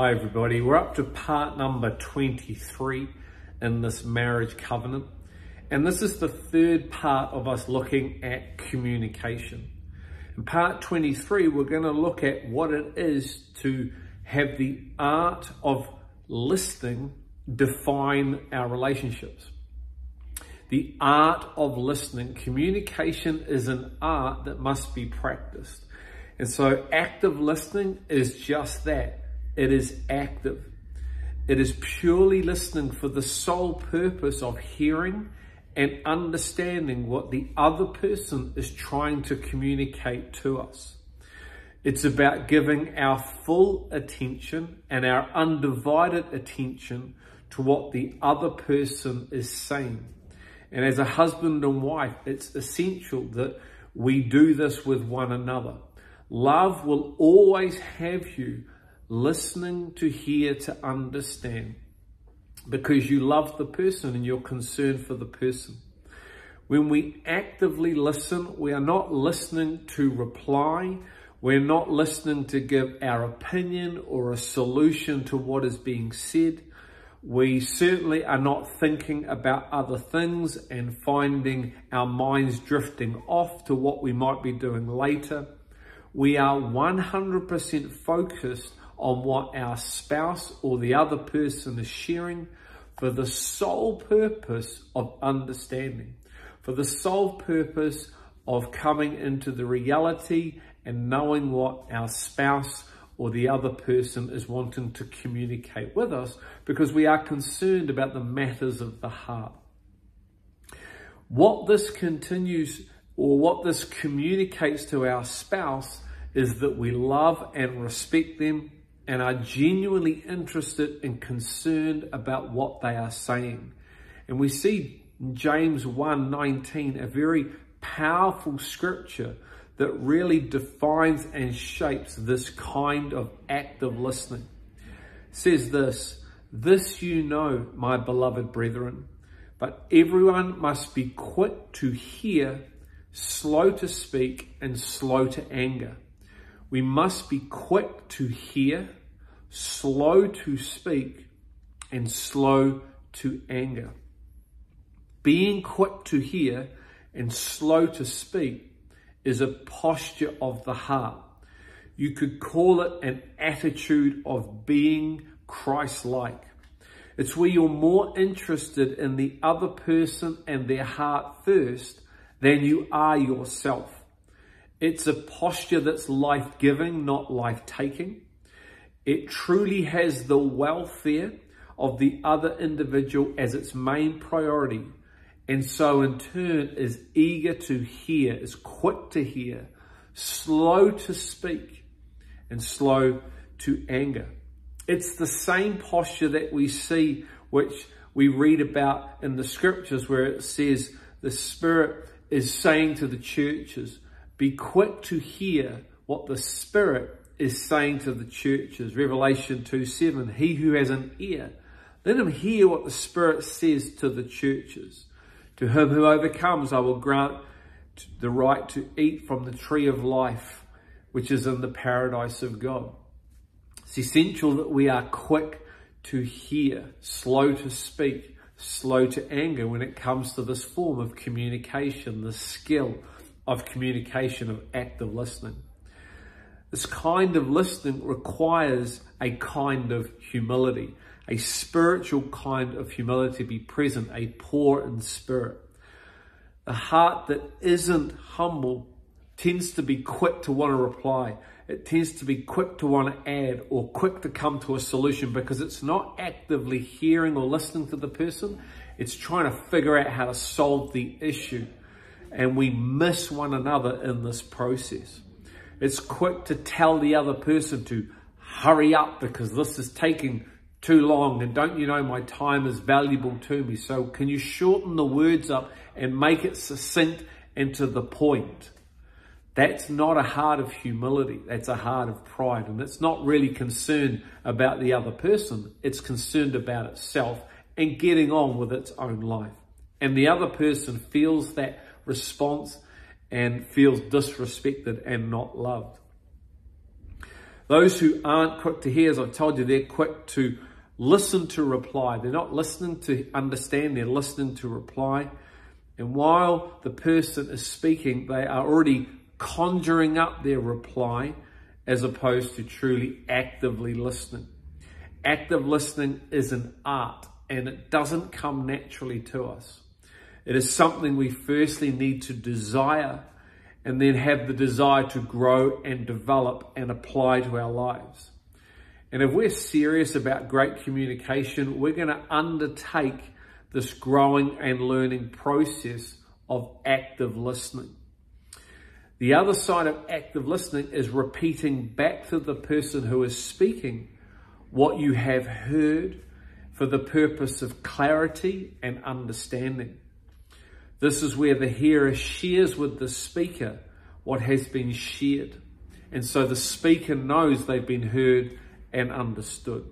Hi everybody, we're up to part number 23 in this marriage covenant. And this is the third part of us looking at communication. In part 23, we're going to look at what it is to have the art of listening define our relationships. The art of listening. Communication is an art that must be practiced. And so active listening is just that it is active. It is purely listening for the sole purpose of hearing and understanding what the other person is trying to communicate to us. It's about giving our full attention and our undivided attention to what the other person is saying. And as a husband and wife, it's essential that we do this with one another. Love will always have you listening to hear to understand because you love the person and you're concerned for the person. When we actively listen, we are not listening to reply. We're not listening to give our opinion or a solution to what is being said. We certainly are not thinking about other things and finding our minds drifting off to what we might be doing later. We are 100% focused on what our spouse or the other person is sharing for the sole purpose of understanding, for the sole purpose of coming into the reality and knowing what our spouse or the other person is wanting to communicate with us because we are concerned about the matters of the heart. What this continues or what this communicates to our spouse is that we love and respect them and are genuinely interested and concerned about what they are saying. And we see James 1:19 a very powerful scripture that really defines and shapes this kind of active listening. It says this, this you know, my beloved brethren, but everyone must be quick to hear, slow to speak, and slow to anger. We must be quick to hear, slow to speak, and slow to anger. Being quick to hear and slow to speak is a posture of the heart. You could call it an attitude of being Christ-like. It's where you're more interested in the other person and their heart first than you are yourself. It's a posture that's life-giving, not life-taking. It truly has the welfare of the other individual as its main priority. And so in turn is eager to hear, is quick to hear, slow to speak, and slow to anger. It's the same posture that we see, which we read about in the scriptures where it says the Spirit is saying to the churches, be quick to hear what the Spirit is saying to the churches. Revelation 2 7. He who has an ear, let him hear what the Spirit says to the churches. To him who overcomes, I will grant the right to eat from the tree of life, which is in the paradise of God. It's essential that we are quick to hear, slow to speak, slow to anger when it comes to this form of communication, the skill of communication, of active listening. This kind of listening requires a kind of humility, a spiritual kind of humility to be present, a poor in spirit. A heart that isn't humble tends to be quick to want to reply. It tends to be quick to want to add or quick to come to a solution because it's not actively hearing or listening to the person. It's trying to figure out how to solve the issue. And we miss one another in this process. It's quick to tell the other person to hurry up because this is taking too long and don't you know my time is valuable to me. So can you shorten the words up and make it succinct and to the point? That's not a heart of humility. That's a heart of pride. And it's not really concerned about the other person. It's concerned about itself and getting on with its own life. And the other person feels that response and feels disrespected and not loved. Those who aren't quick to hear, as I've told you, they're quick to listen to reply. They're not listening to understand, they're listening to reply. And while the person is speaking, they are already conjuring up their reply as opposed to truly actively listening. Active listening is an art and it doesn't come naturally to us. It is something we firstly need to desire and then have the desire to grow and develop and apply to our lives. And if we're serious about great communication, we're going to undertake this growing and learning process of active listening. The other side of active listening is repeating back to the person who is speaking what you have heard for the purpose of clarity and understanding. This is where the hearer shares with the speaker what has been shared. And so the speaker knows they've been heard and understood.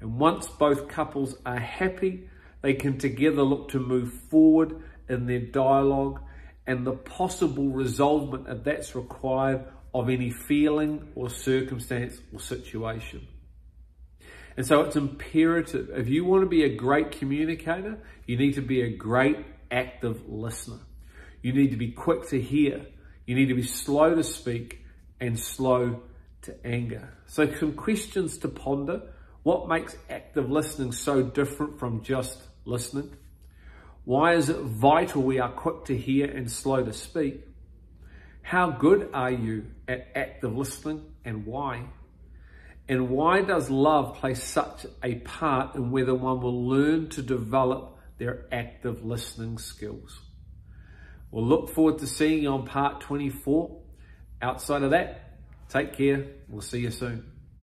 And once both couples are happy, they can together look to move forward in their dialogue and the possible resolvement if that's required of any feeling or circumstance or situation. And so it's imperative. If you want to be a great communicator, you need to be a great active listener. You need to be quick to hear. You need to be slow to speak and slow to anger. So some questions to ponder. What makes active listening so different from just listening? Why is it vital we are quick to hear and slow to speak? How good are you at active listening and why? And why does love play such a part in whether one will learn to develop their active listening skills? We'll look forward to seeing you on part 24. Outside of that, take care. We'll see you soon.